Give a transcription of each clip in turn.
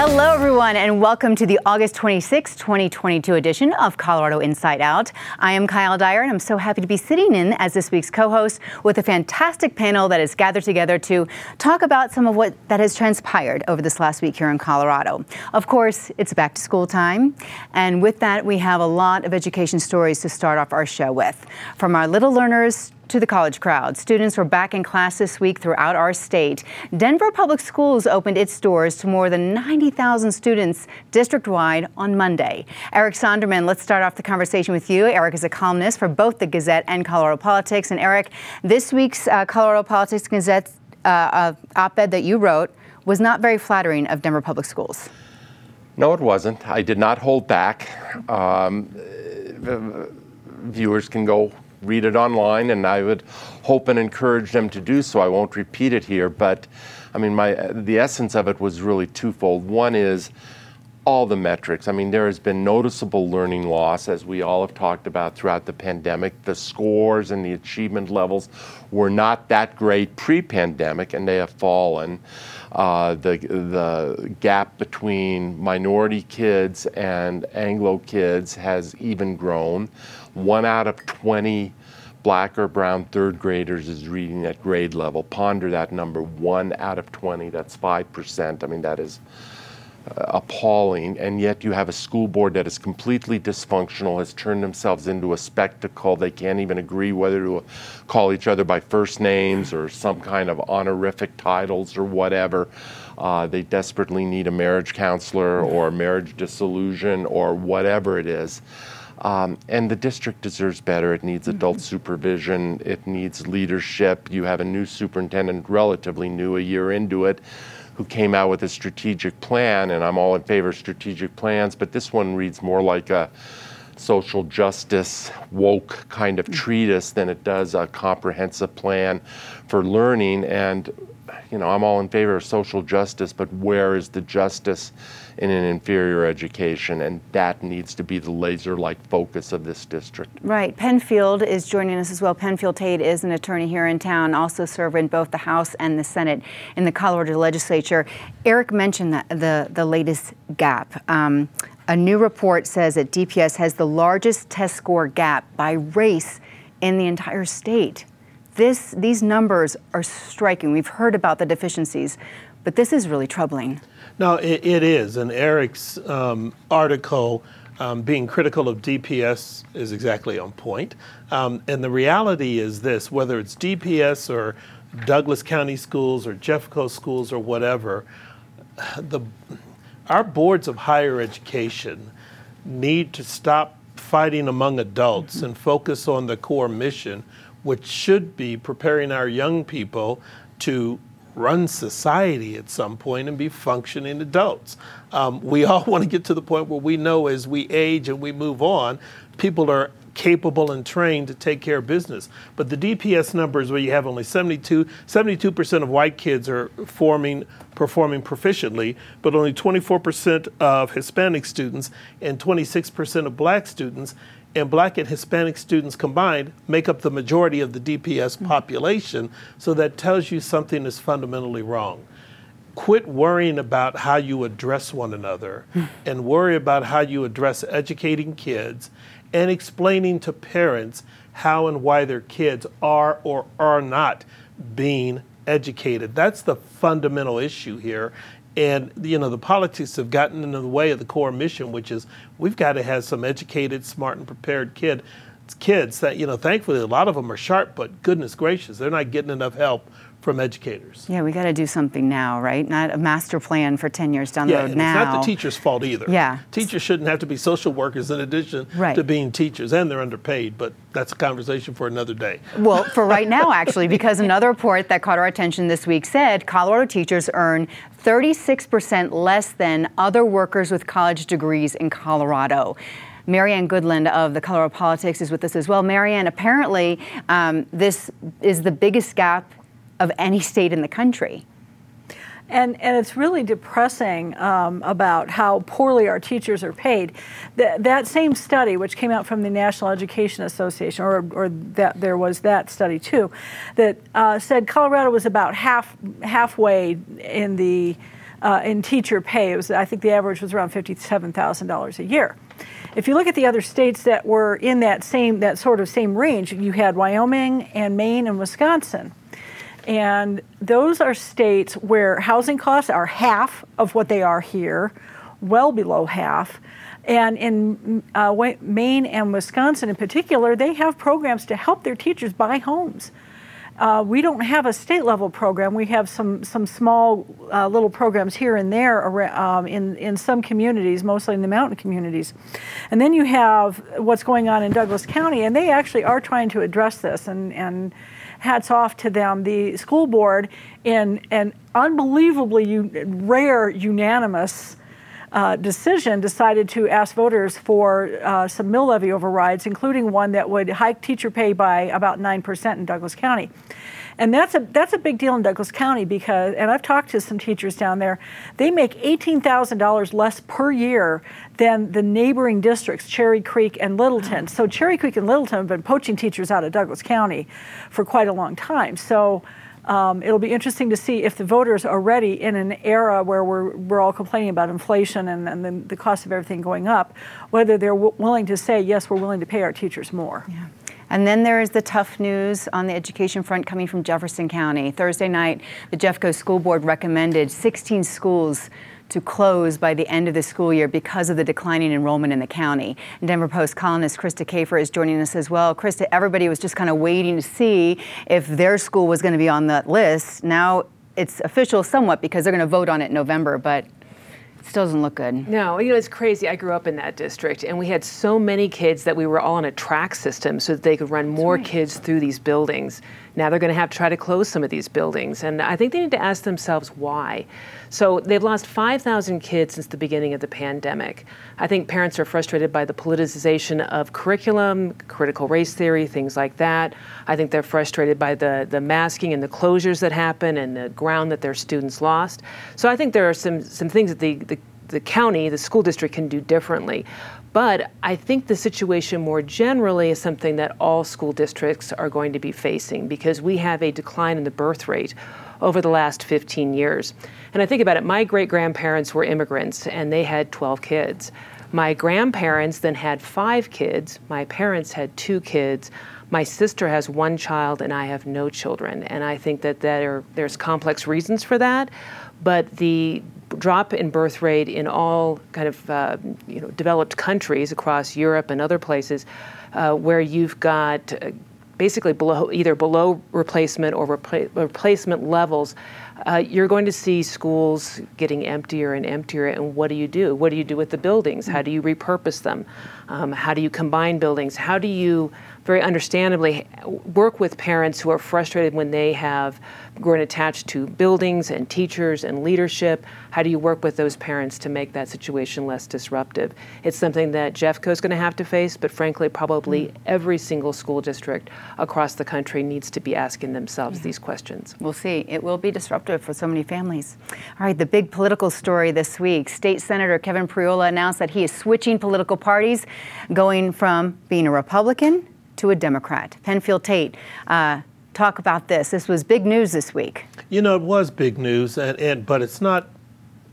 Hello, everyone, and welcome to the August 26, 2022 edition of Colorado Inside Out. I am Kyle Dyer, and I'm so happy to be sitting in as this week's co host with a fantastic panel that is gathered together to talk about some of what that has transpired over this last week here in Colorado. Of course, it's back to school time, and with that, we have a lot of education stories to start off our show with. From our little learners to the college crowd. Students were back in class this week throughout our state. Denver Public Schools opened its doors to more than 90,000 students district-wide on Monday. Eric Sondermann, let's start off the conversation with you. Eric is a columnist for both the Gazette and Colorado Politics. And Eric, this week's uh, Colorado Politics Gazette uh, uh, op-ed that you wrote was not very flattering of Denver Public Schools. No, it wasn't. I did not hold back. Um, viewers can go read it online, and I would hope and encourage them to do so. I won't repeat it here, but I mean, my the essence of it was really twofold. One is all the metrics. I mean, there has been noticeable learning loss, as we all have talked about throughout the pandemic. The scores and the achievement levels were not that great pre-pandemic, and they have fallen. Uh, the the gap between minority kids and Anglo kids has even grown one out of 20 black or brown third graders is reading at grade level. Ponder that number, one out of 20, that's 5%. I mean, that is uh, appalling. And yet you have a school board that is completely dysfunctional, has turned themselves into a spectacle. They can't even agree whether to call each other by first names or some kind of honorific titles or whatever. Uh, they desperately need a marriage counselor or marriage dissolution or whatever it is. Um, and the district deserves better. It needs adult mm-hmm. supervision. It needs leadership. You have a new superintendent, relatively new, a year into it, who came out with a strategic plan, and I'm all in favor of strategic plans, but this one reads more like a social justice woke kind of mm. treatise than it does a comprehensive plan for learning. And, you know, I'm all in favor of social justice, but where is the justice? In an inferior education, and that needs to be the laser like focus of this district. Right. Penfield is joining us as well. Penfield Tate is an attorney here in town, also served in both the House and the Senate in the Colorado legislature. Eric mentioned that, the, the latest gap. Um, a new report says that DPS has the largest test score gap by race in the entire state. This, these numbers are striking. We've heard about the deficiencies, but this is really troubling. No, it, it is. And Eric's um, article, um, being critical of DPS, is exactly on point. Um, and the reality is this whether it's DPS or Douglas County schools or Jeffco schools or whatever, the, our boards of higher education need to stop fighting among adults mm-hmm. and focus on the core mission, which should be preparing our young people to run society at some point and be functioning adults. Um, we all want to get to the point where we know as we age and we move on, people are capable and trained to take care of business. But the DPS numbers where you have only 72, 72% of white kids are forming, performing proficiently, but only 24% of Hispanic students and 26% of black students and black and Hispanic students combined make up the majority of the DPS mm-hmm. population. So that tells you something is fundamentally wrong. Quit worrying about how you address one another and worry about how you address educating kids and explaining to parents how and why their kids are or are not being educated. That's the fundamental issue here. And you know the politics have gotten in the way of the core mission, which is we've got to have some educated, smart, and prepared kid kids that you know. Thankfully, a lot of them are sharp, but goodness gracious, they're not getting enough help from educators. Yeah, we got to do something now, right? Not a master plan for 10 years down yeah, the road now. It's not the teacher's fault either. Yeah. Teachers shouldn't have to be social workers in addition right. to being teachers, and they're underpaid, but that's a conversation for another day. Well, for right now, actually, because another report that caught our attention this week said Colorado teachers earn 36% less than other workers with college degrees in Colorado. Marianne Goodland of the Colorado Politics is with us as well. Marianne, apparently, um, this is the biggest gap of any state in the country. And, and it's really depressing um, about how poorly our teachers are paid. Th- that same study, which came out from the National Education Association, or, or that there was that study too, that uh, said Colorado was about half halfway in the uh, in teacher pay. It was, I think the average was around $57,000 a year. If you look at the other states that were in that same, that sort of same range, you had Wyoming and Maine and Wisconsin. And those are states where housing costs are half of what they are here, well below half. And in uh, Maine and Wisconsin in particular, they have programs to help their teachers buy homes. Uh, we don't have a state level program. We have some some small uh, little programs here and there um, in in some communities, mostly in the mountain communities. And then you have what's going on in Douglas County, and they actually are trying to address this. And and hats off to them. The school board, in an unbelievably u- rare unanimous uh, decision decided to ask voters for uh, some mill levy overrides, including one that would hike teacher pay by about 9% in Douglas County. And that's a that's a big deal in Douglas County because and I've talked to some teachers down there. They make $18,000 less per year than the neighboring districts, Cherry Creek and Littleton. So Cherry Creek and Littleton have been poaching teachers out of Douglas County for quite a long time. So um, it'll be interesting to see if the voters are ready in an era where we're, we're all complaining about inflation and, and the, the cost of everything going up, whether they're w- willing to say, yes, we're willing to pay our teachers more. Yeah. And then there is the tough news on the education front coming from Jefferson County. Thursday night, the Jeffco School Board recommended 16 schools to close by the end of the school year because of the declining enrollment in the county. And Denver Post columnist Krista Kafer is joining us as well. Krista, everybody was just kind of waiting to see if their school was going to be on that list. Now it's official somewhat because they're going to vote on it in November, but Still doesn't look good. No, you know, it's crazy. I grew up in that district, and we had so many kids that we were all on a track system so that they could run more right. kids through these buildings. Now they're going to have to try to close some of these buildings, and I think they need to ask themselves why. So they've lost 5,000 kids since the beginning of the pandemic. I think parents are frustrated by the politicization of curriculum, critical race theory, things like that. I think they're frustrated by the, the masking and the closures that happen and the ground that their students lost. So I think there are some, some things that the, the, the county, the school district can do differently. But I think the situation more generally is something that all school districts are going to be facing because we have a decline in the birth rate over the last 15 years. And I think about it, my great grandparents were immigrants and they had 12 kids. My grandparents then had five kids. My parents had two kids. My sister has one child and I have no children. And I think that there, there's complex reasons for that. But the drop in birth rate in all kind of uh, you know, developed countries across Europe and other places uh, where you've got uh, basically below either below replacement or repla- replacement levels, uh, you're going to see schools getting emptier and emptier. And what do you do? What do you do with the buildings? How do you repurpose them? Um, how do you combine buildings? How do you very understandably work with parents who are frustrated when they have grown attached to buildings and teachers and leadership. How do you work with those parents to make that situation less disruptive? It's something that Jeffco is going to have to face, but frankly, probably mm. every single school district across the country needs to be asking themselves yeah. these questions. We'll see. It will be disruptive for so many families. All right, the big political story this week State Senator Kevin Priola announced that he is switching political parties, going from being a Republican to a Democrat. Penfield Tate, uh, talk about this. This was big news this week. You know, it was big news, and, and but it's not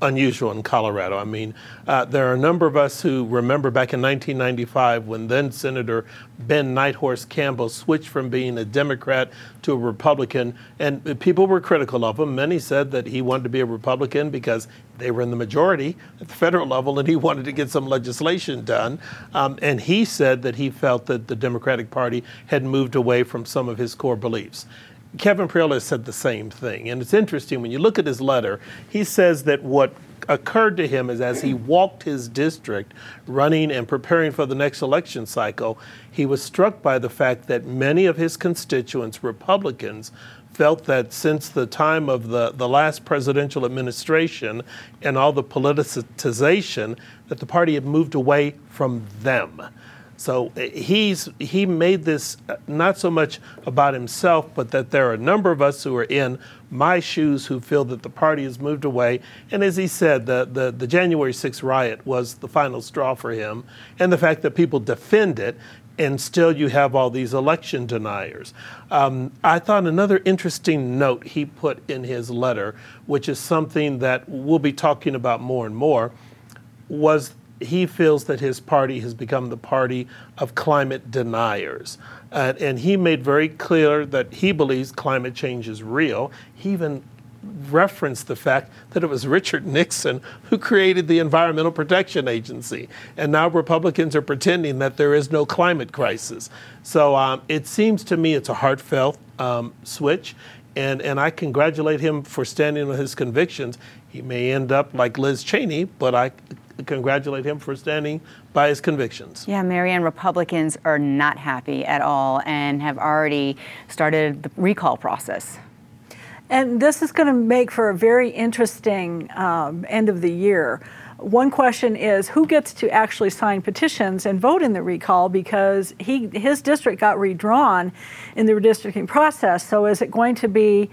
unusual in Colorado. I mean, uh, there are a number of us who remember back in 1995 when then Senator Ben Nighthorse Campbell switched from being a Democrat to a Republican, and people were critical of him. Many said that he wanted to be a Republican because they were in the majority at the federal level and he wanted to get some legislation done. Um, and he said that he felt that the Democratic Party had moved away from some of his core beliefs. Kevin Priola said the same thing. And it's interesting when you look at his letter, he says that what occurred to him is as he walked his district running and preparing for the next election cycle, he was struck by the fact that many of his constituents, Republicans, felt that since the time of the, the last presidential administration and all the politicization, that the party had moved away from them. So uh, he's he made this uh, not so much about himself, but that there are a number of us who are in my shoes who feel that the party has moved away. And as he said, the, the, the January 6th riot was the final straw for him. And the fact that people defend it and still you have all these election deniers. Um, I thought another interesting note he put in his letter, which is something that we'll be talking about more and more, was he feels that his party has become the party of climate deniers. Uh, and he made very clear that he believes climate change is real. He even referenced the fact that it was Richard Nixon who created the Environmental Protection Agency. And now Republicans are pretending that there is no climate crisis. So um, it seems to me it's a heartfelt um, switch. And, and I congratulate him for standing on his convictions. He may end up like Liz Cheney, but I congratulate him for standing by his convictions. Yeah, Marianne, Republicans are not happy at all and have already started the recall process. And this is going to make for a very interesting um, end of the year. One question is who gets to actually sign petitions and vote in the recall because he his district got redrawn in the redistricting process. So is it going to be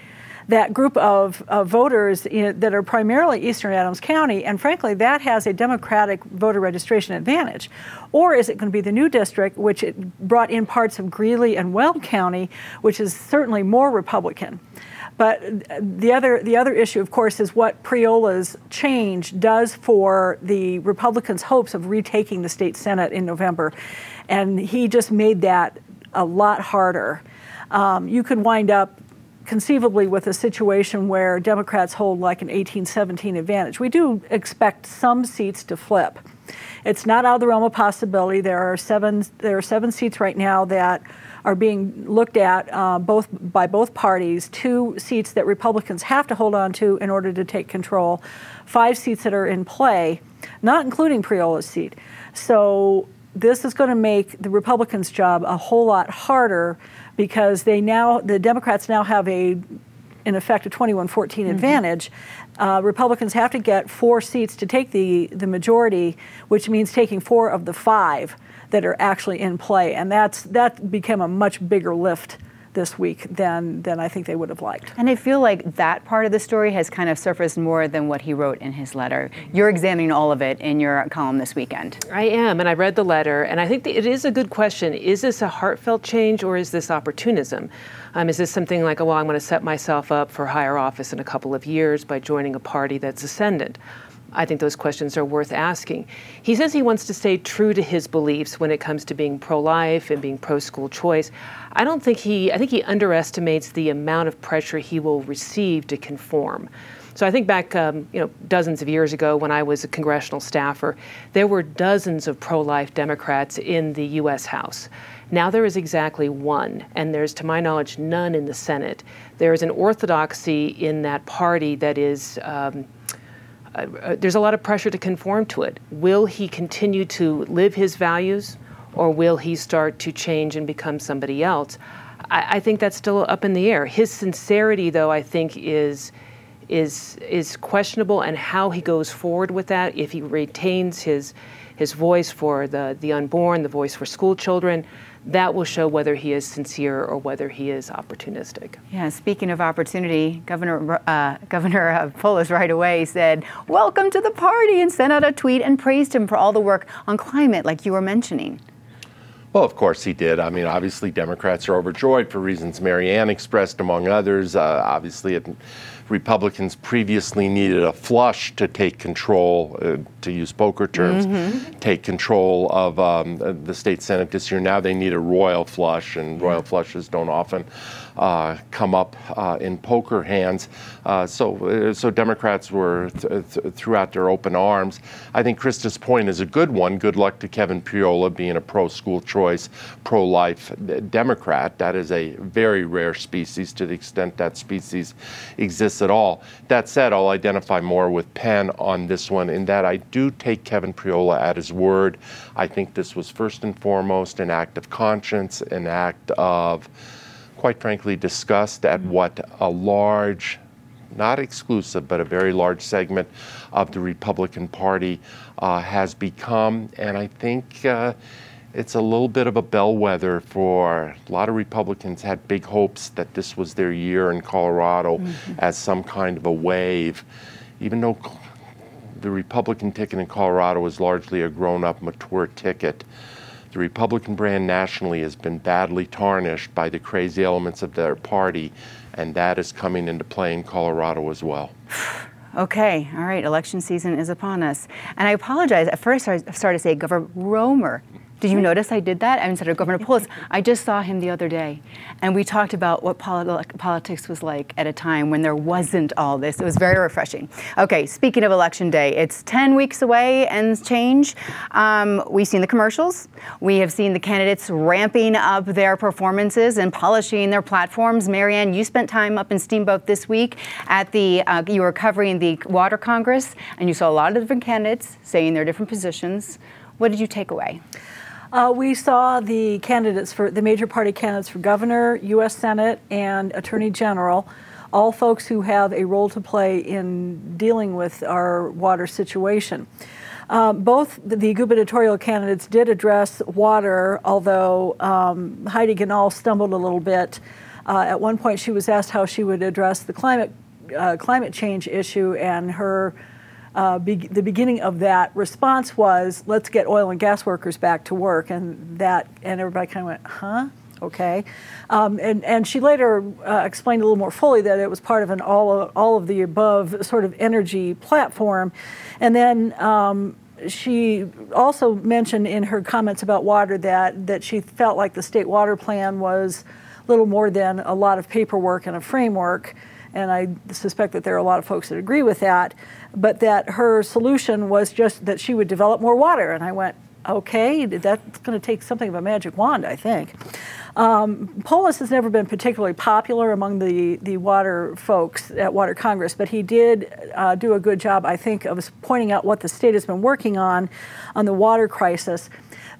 that group of, voters in, that are primarily Eastern Adams County, and frankly, that has a Democratic voter registration advantage. Or is it going to be the new district, which brought in parts of Greeley and Weld County, which is certainly more Republican? But the other, the other issue, of course, is what Priola's change does for the Republicans' hopes of retaking the state Senate in November. And he just made that a lot harder. Um, you could wind up conceivably with a situation where Democrats hold like an 18 17 advantage. We do expect some seats to flip. It's not out of the realm of possibility. There are seven, there are seven seats right now that are being looked at uh, both by both parties. Two seats that Republicans have to hold on to in order to take control. Five seats that are in play, not including Priola's seat. So this is going to make the Republicans' job a whole lot harder because they now the Democrats now have a in effect a 21-14 mm-hmm. advantage. Uh, Republicans have to get four seats to take the the majority, which means taking four of the five that are actually in play, and that's that became a much bigger lift this week than than I think they would have liked. And I feel like that part of the story has kind of surfaced more than what he wrote in his letter. You're examining all of it in your column this weekend. I am, and I read the letter, and I think it is a good question. Is this a heartfelt change or is this opportunism? Um, is this something like, oh, well, I'm going to set myself up for higher office in a couple of years by joining a party that's ascendant? I think those questions are worth asking. He says he wants to stay true to his beliefs when it comes to being pro life and being pro school choice. I don't think he, I think he underestimates the amount of pressure he will receive to conform. So I think back, um, you know, dozens of years ago when I was a congressional staffer, there were dozens of pro-life Democrats in the U.S. House. Now there is exactly one, and there's, to my knowledge, none in the Senate. There is an orthodoxy in that party that is. Um, uh, uh, there's a lot of pressure to conform to it. Will he continue to live his values, or will he start to change and become somebody else? I, I think that's still up in the air. His sincerity, though, I think is is is questionable, and how he goes forward with that, if he retains his his voice for the the unborn, the voice for school children that will show whether he is sincere or whether he is opportunistic. Yeah, speaking of opportunity, Governor uh, Governor Polis right away said, "Welcome to the party," and sent out a tweet and praised him for all the work on climate, like you were mentioning. Well, of course he did. I mean, obviously Democrats are overjoyed for reasons Marianne expressed, among others. Uh, obviously, it Republicans previously needed a flush to take control, uh, to use poker terms, mm-hmm. take control of um, the state Senate this year. Now they need a royal flush, and royal flushes don't often come up uh, in poker hands. Uh, so, uh, so Democrats were th- th- their open arms. I think Krista's point is a good one. Good luck to Kevin Priola being a pro-school choice, pro-life Democrat. That is a very rare species to the extent that species exists at all. That said, I'll identify more with Penn on this one in that I do take Kevin Priola at his word. I think this was first and foremost an act of conscience, an act of quite frankly, discussed at what a large, not exclusive, but a very large segment of the Republican Party uh, has become. And I think uh, it's a little bit of a bellwether for a lot of Republicans had big hopes that this was their year in Colorado mm-hmm. as some kind of a wave, even though the Republican ticket in Colorado was largely a grown up, mature ticket the Republican brand nationally has been badly tarnished by the crazy elements of their party, and that is coming into play in Colorado as well. Okay, all right, election season is upon us. And I apologize. At first, I started to say Governor Romer. Did you notice I did that? Instead of Governor Polis, I just saw him the other day, and we talked about what polit- politics was like at a time when there wasn't all this. It was very refreshing. Okay, speaking of election day, it's 10 weeks away and change. Um, we've seen the commercials. We have seen the candidates ramping up their performances and polishing their platforms. Marianne, you spent time up in Steamboat this week at the, uh, you were covering the Water Congress, and you saw a lot of different candidates saying their different positions. What did you take away? Uh, we saw the candidates for the major party candidates for governor, U.S. Senate, and Attorney General, all folks who have a role to play in dealing with our water situation. Um, both the gubernatorial candidates did address water, although um, Heidi Ganahl stumbled a little bit. Uh, at one point, she was asked how she would address the climate uh, climate change issue, and her uh, be- the beginning of that response was, "Let's get oil and gas workers back to work," and that and everybody kind of went, "Huh." Okay, um, and and she later uh, explained a little more fully that it was part of an all of, all of the above sort of energy platform, and then um, she also mentioned in her comments about water that that she felt like the state water plan was little more than a lot of paperwork and a framework, and I suspect that there are a lot of folks that agree with that but that her solution was just that she would develop more water. And I went, okay, that's going to take something of a magic wand, I think. Um, Polis has never been particularly popular among the, the water folks at Water Congress, but he did uh, do a good job, I think, of pointing out what the state has been working on on the water crisis.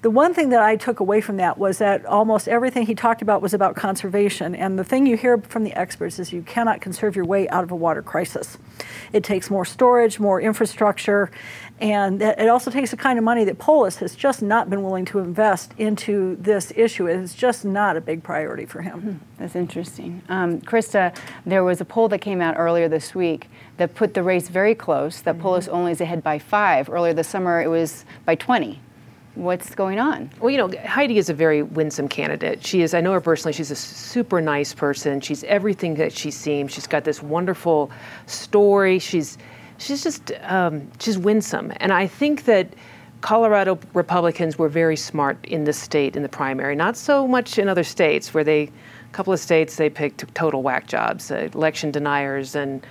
The one thing that I took away from that was that almost everything he talked about was about conservation. And the thing you hear from the experts is you cannot conserve your way out of a water crisis. It takes more storage, more infrastructure, and it also takes the kind of money that Polis has just not been willing to invest into this issue. It is just not a big priority for him. Hmm, that's interesting. Um, Krista, there was a poll that came out earlier this week that put the race very close, that mm-hmm. Polis only is ahead by five. Earlier this summer, it was by 20 what's going on? Well, you know, Heidi is a very winsome candidate. She is, I know her personally, she's a super nice person. She's everything that she seems. She's got this wonderful story. She's, she's just, um, she's winsome. And I think that Colorado Republicans were very smart in this state in the primary, not so much in other states where they, a couple of states, they picked total whack jobs, uh, election deniers and,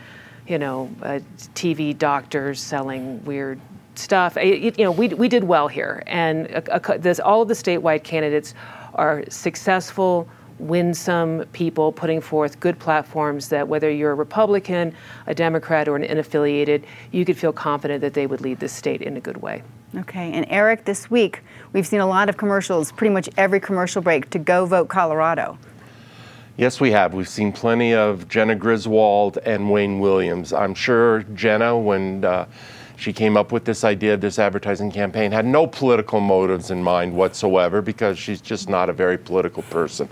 you know, uh, TV doctors selling weird stuff. It, you know, we, we did well here, and a, a, this, all of the statewide candidates are successful, winsome people putting forth good platforms that whether you're a Republican, a Democrat, or an unaffiliated, you could feel confident that they would lead this state in a good way. Okay, and Eric, this week we've seen a lot of commercials, pretty much every commercial break to go vote Colorado. Yes, we have. We've seen plenty of Jena Griswold and Wayne Williams. I'm sure Jena, when uh, she came up with this idea, of this advertising campaign, had no political motives in mind whatsoever because she's just not a very political person.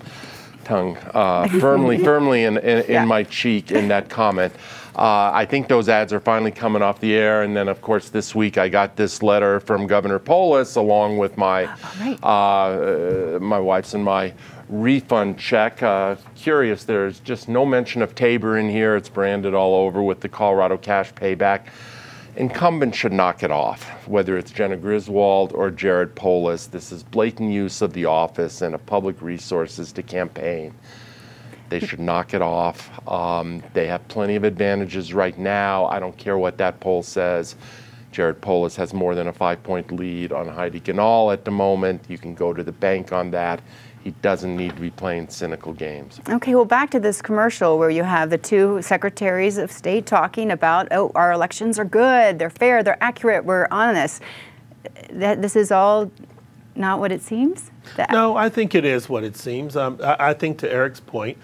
Tongue uh, firmly, firmly in, in, yeah. in, my cheek in that comment. Uh, I think those ads are finally coming off the air, and then of course this week I got this letter from Governor Polis along with my right. uh, my wife's and my refund check. Uh, curious, there's just no mention of Tabor in here. It's branded all over with the Colorado cash payback incumbents should knock it off, whether it's Jena Griswold or Jared Polis. This is blatant use of the office and of public resources to campaign. They should knock it off. Um, they have plenty of advantages right now. I don't care what that poll says. Jared Polis has more than a five point lead on Heidi Ganahl at the moment. You can go to the bank on that he doesn't need to be playing cynical games. Okay, well, back to this commercial where you have the two secretaries of state talking about, oh, our elections are good, they're fair, they're accurate, we're honest. That this is all not what it seems. That no, I think it is what it seems. Um, I, I think to Eric's point,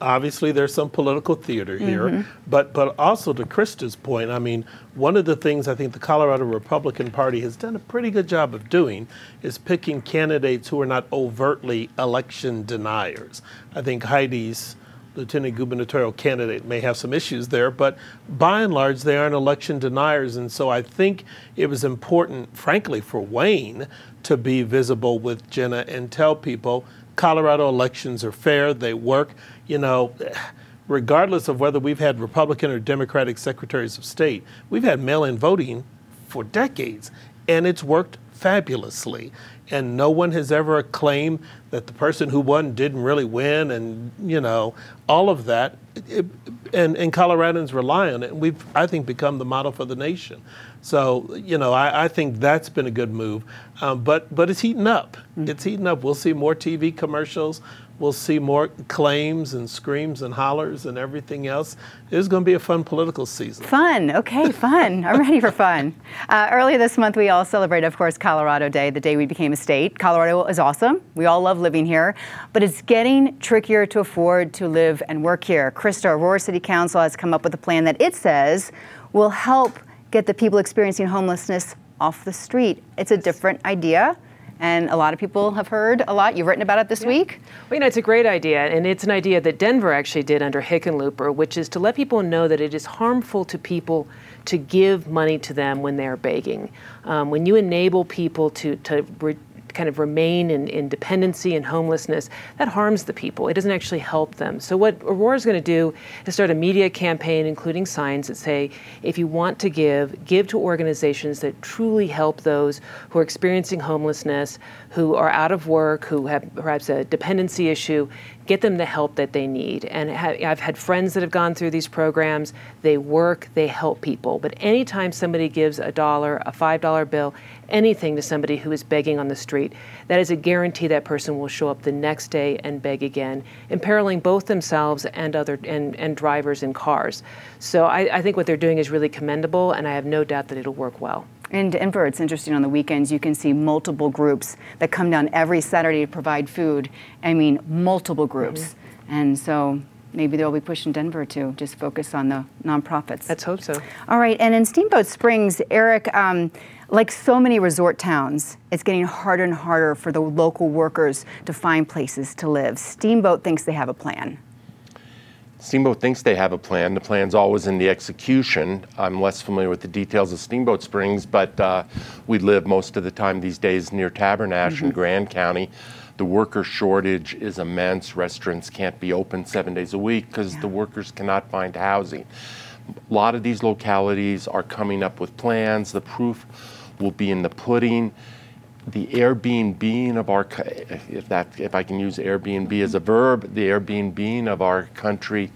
obviously there's some political theater here, mm-hmm. but but also to Krista's point, I mean, one of the things I think the Colorado Republican Party has done a pretty good job of doing is picking candidates who are not overtly election deniers. I think Heidi's lieutenant gubernatorial candidate may have some issues there, but by and large, they aren't election deniers. And so I think it was important, frankly, for Wayne to be visible with Jena and tell people Colorado elections are fair, they work. You know, regardless of whether we've had Republican or Democratic secretaries of state, we've had mail in voting for decades, and it's worked fabulously and no one has ever claimed that the person who won didn't really win, and you know all of that. It, and, and Coloradans rely on it, and we've I think become the model for the nation. So you know I, I think that's been a good move, um, but but it's heating up. Mm-hmm. It's heating up. We'll see more TV commercials we'll see more claims and screams and hollers and everything else. It's going to be a fun political season. Fun. Okay, fun. I'm ready for fun. Uh, earlier this month, we all celebrated, of course, Colorado Day, the day we became a state. Colorado is awesome. We all love living here, but it's getting trickier to afford to live and work here. Krista, Aurora City Council has come up with a plan that it says will help get the people experiencing homelessness off the street. It's a different idea and a lot of people have heard a lot. You've written about it this yeah. week. Well, you know, it's a great idea, and it's an idea that Denver actually did under Hickenlooper, which is to let people know that it is harmful to people to give money to them when they're begging. Um, when you enable people to to re- kind of remain in, in dependency and homelessness, that harms the people. It doesn't actually help them. So, what Aurora is going to do is start a media campaign, including signs that say, if you want to give, give to organizations that truly help those who are experiencing homelessness, who are out of work, who have perhaps a dependency issue, get them the help that they need. And I've had friends that have gone through these programs. They work, they help people. But anytime somebody gives a dollar, a $5 bill, anything to somebody who is begging on the street, that is a guarantee that person will show up the next day and beg again, imperiling both themselves and other and, and drivers in cars. So I, I think what they're doing is really commendable, and I have no doubt that it'll work well. In Denver, it's interesting on the weekends, you can see multiple groups that come down every Saturday to provide food. I mean, multiple groups. Mm-hmm. And so maybe they'll be pushing Denver to just focus on the nonprofits. Let's hope so. All right, and in Steamboat Springs, Eric, um, like so many resort towns, it's getting harder and harder for the local workers to find places to live. Steamboat thinks they have a plan. Steamboat thinks they have a plan. The plan's always in the execution. I'm less familiar with the details of Steamboat Springs, but uh, we live most of the time these days near Tabernash mm-hmm. in Grand County. The worker shortage is immense. Restaurants can't be open seven days a week because yeah. the workers cannot find housing. A lot of these localities are coming up with plans. The proof will be in the pudding the Airbnb of our, if that, if I can use Airbnb as a verb, the Airbnb of our country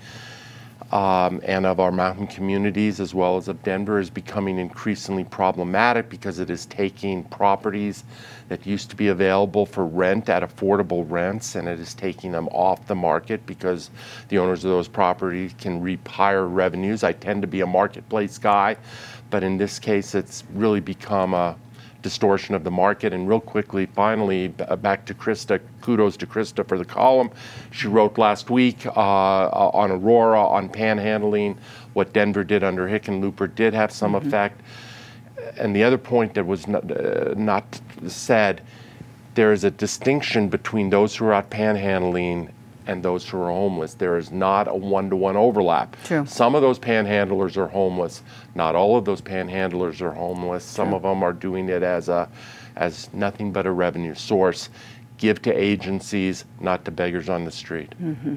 um, and of our mountain communities, as well as of Denver, is becoming increasingly problematic because it is taking properties that used to be available for rent at affordable rents, and it is taking them off the market because the owners of those properties can reap higher revenues. I tend to be a marketplace guy, but in this case, it's really become a distortion of the market. And real quickly, finally, uh, back to Krista. Kudos to Krista for the column. She wrote last week uh, uh, on Aurora, on panhandling. What Denver did under Hickenlooper did have some mm-hmm. effect. And the other point that was not, uh, not said there is a distinction between those who are out panhandling and those who are homeless. There is not a one to one overlap. True. Some of those panhandlers are homeless. Not all of those panhandlers are homeless. Some True. of them are doing it as a as nothing but a revenue source. Give to agencies, not to beggars on the street. Mm-hmm.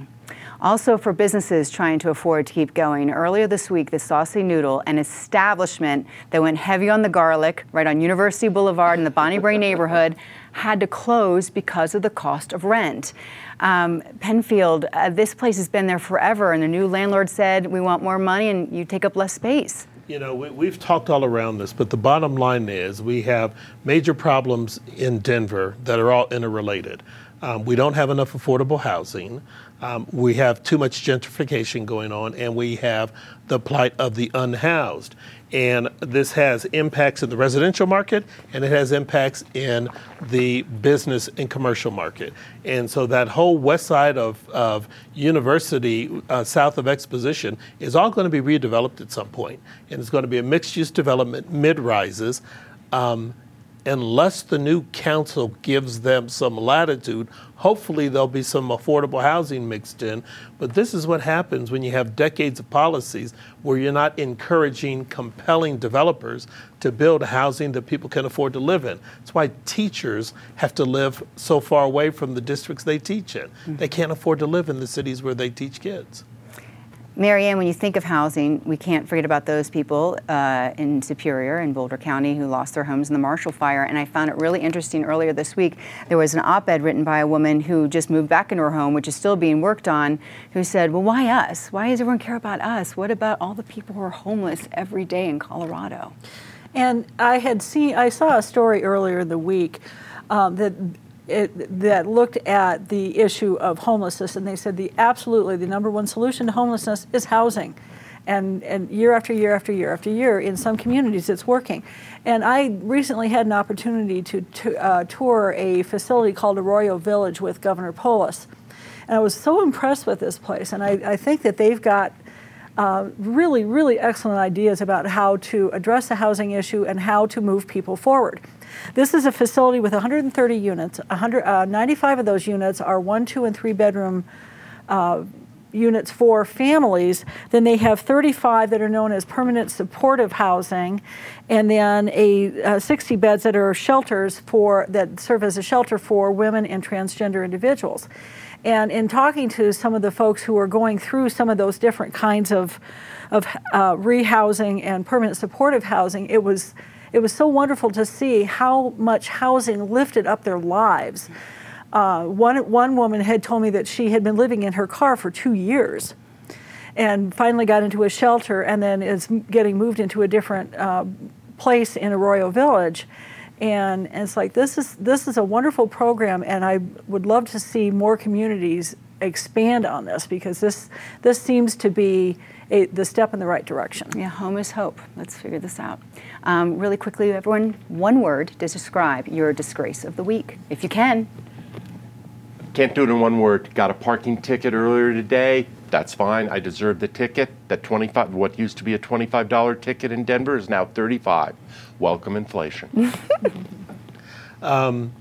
Also, for businesses trying to afford to keep going, earlier this week, the Saucy Noodle, an establishment that went heavy on the garlic right on University Boulevard in the Bonnie Brae neighborhood, had to close because of the cost of rent. Um, Penfield, uh, this place has been there forever, and the new landlord said, We want more money and you take up less space. You know, we, have talked all around this, but the bottom line is we have major problems in Denver that are all interrelated. Um, we don't have enough affordable housing. Um, we have too much gentrification going on, and we have the plight of the unhoused. And this has impacts in the residential market and it has impacts in the business and commercial market. And so that whole west side of, of University, uh, south of Exposition, is all going to be redeveloped at some point. And it's going to be a mixed use development, mid rises. Um, unless the new council gives them some latitude, hopefully there'll be some affordable housing mixed in. But this is what happens when you have decades of policies where you're not encouraging compelling developers to build housing that people can afford to live in. That's why teachers have to live so far away from the districts they teach in. Mm-hmm. They can't afford to live in the cities where they teach kids. Marianne, when you think of housing, we can't forget about those people uh, in Superior and Boulder County who lost their homes in the Marshall Fire. And I found it really interesting earlier this week. There was an op ed written by a woman who just moved back into her home, which is still being worked on, who said, Well, why us? Why does everyone care about us? What about all the people who are homeless every day in Colorado? And I had seen, I saw a story earlier in the week um, that it, that looked at the issue of homelessness, and they said the absolutely the number one solution to homelessness is housing. And, and year after year after year after year, in some communities, it's working. And I recently had an opportunity to, to uh, tour a facility called Arroyo Village with Governor Polis. And I was so impressed with this place. And I, I think that they've got uh, really, really excellent ideas about how to address the housing issue and how to move people forward. This is a facility with 130 units. 100, uh, 95 of those units are one, two, and three bedroom uh, units for families. Then they have 35 that are known as permanent supportive housing, and then a uh, 60 beds that are shelters for that serve as a shelter for women and transgender individuals. And in talking to some of the folks who are going through some of those different kinds of of uh, rehousing and permanent supportive housing, it was it was so wonderful to see how much housing lifted up their lives. Uh, one, one woman had told me that she had been living in her car for two years and finally got into a shelter and then is getting moved into a different uh, place in Arroyo Village. And, and, it's like this is this is a wonderful program, and I would love to see more communities expand on this because this this seems to be a, the step in the right direction. Yeah, home is hope. Let's figure this out. Um, really quickly, everyone, one word to describe your disgrace of the week, if you can. Can't do it in one word. Got a parking ticket earlier today. That's fine. I deserve the ticket. That 25, what used to be a $25 ticket in Denver is now 35. Welcome inflation. um,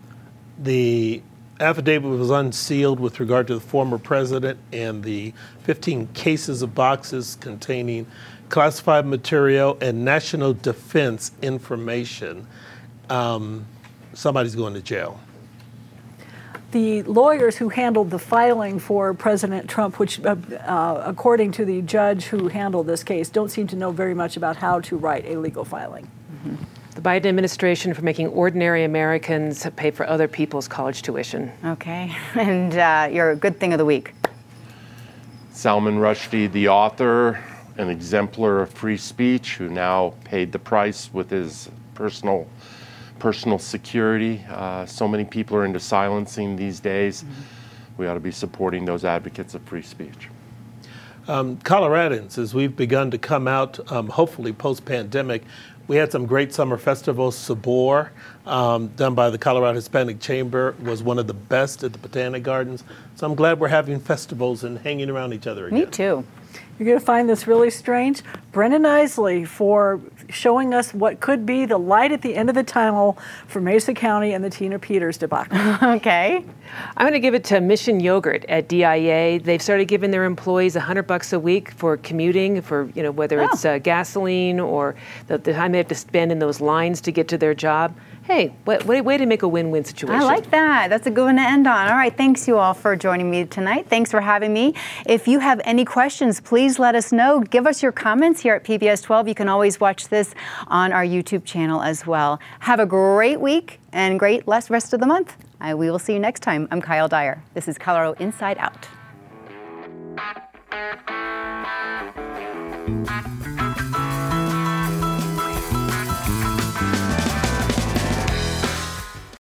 the affidavit was unsealed with regard to the former president and the 15 cases of boxes containing classified material and national defense information. Um, somebody's going to jail. The lawyers who handled the filing for President Trump, which, uh, uh, according to the judge who handled this case, don't seem to know very much about how to write a legal filing. Mm-hmm the Biden administration for making ordinary Americans pay for other people's college tuition. Okay, and uh, your good thing of the week. Salman Rushdie, the author, an exemplar of free speech, who now paid the price with his personal personal security. Uh, so many people are into silencing these days. Mm-hmm. We ought to be supporting those advocates of free speech. Um, Coloradans, as we've begun to come out, um, hopefully post pandemic, we had some great summer festivals. Sabor, um, done by the Colorado Hispanic Chamber, was one of the best at the Botanic Gardens. So I'm glad we're having festivals and hanging around each other again. Me too. You're going to find this really strange. Brendan Isley for showing us what could be the light at the end of the tunnel for Mesa County and the Tina Peters debacle. okay. I'm going to give it to Mission Yogurt at DIA. They've started giving their employees 100 bucks a week for commuting, for you know whether oh. it's uh, gasoline or the, the time they have to spend in those lines to get to their job hey, way, way, to make a win-win situation. I like that. That's a good one to end on. All right, thanks you all for joining me tonight. Thanks for having me. If you have any questions, please let us know. Give us your comments here at PBS 12. You can always watch this on our YouTube channel as well. Have a great week and great last rest of the month. we will see you next time. I'm Kyle Dyer. This is Colorado Inside Out.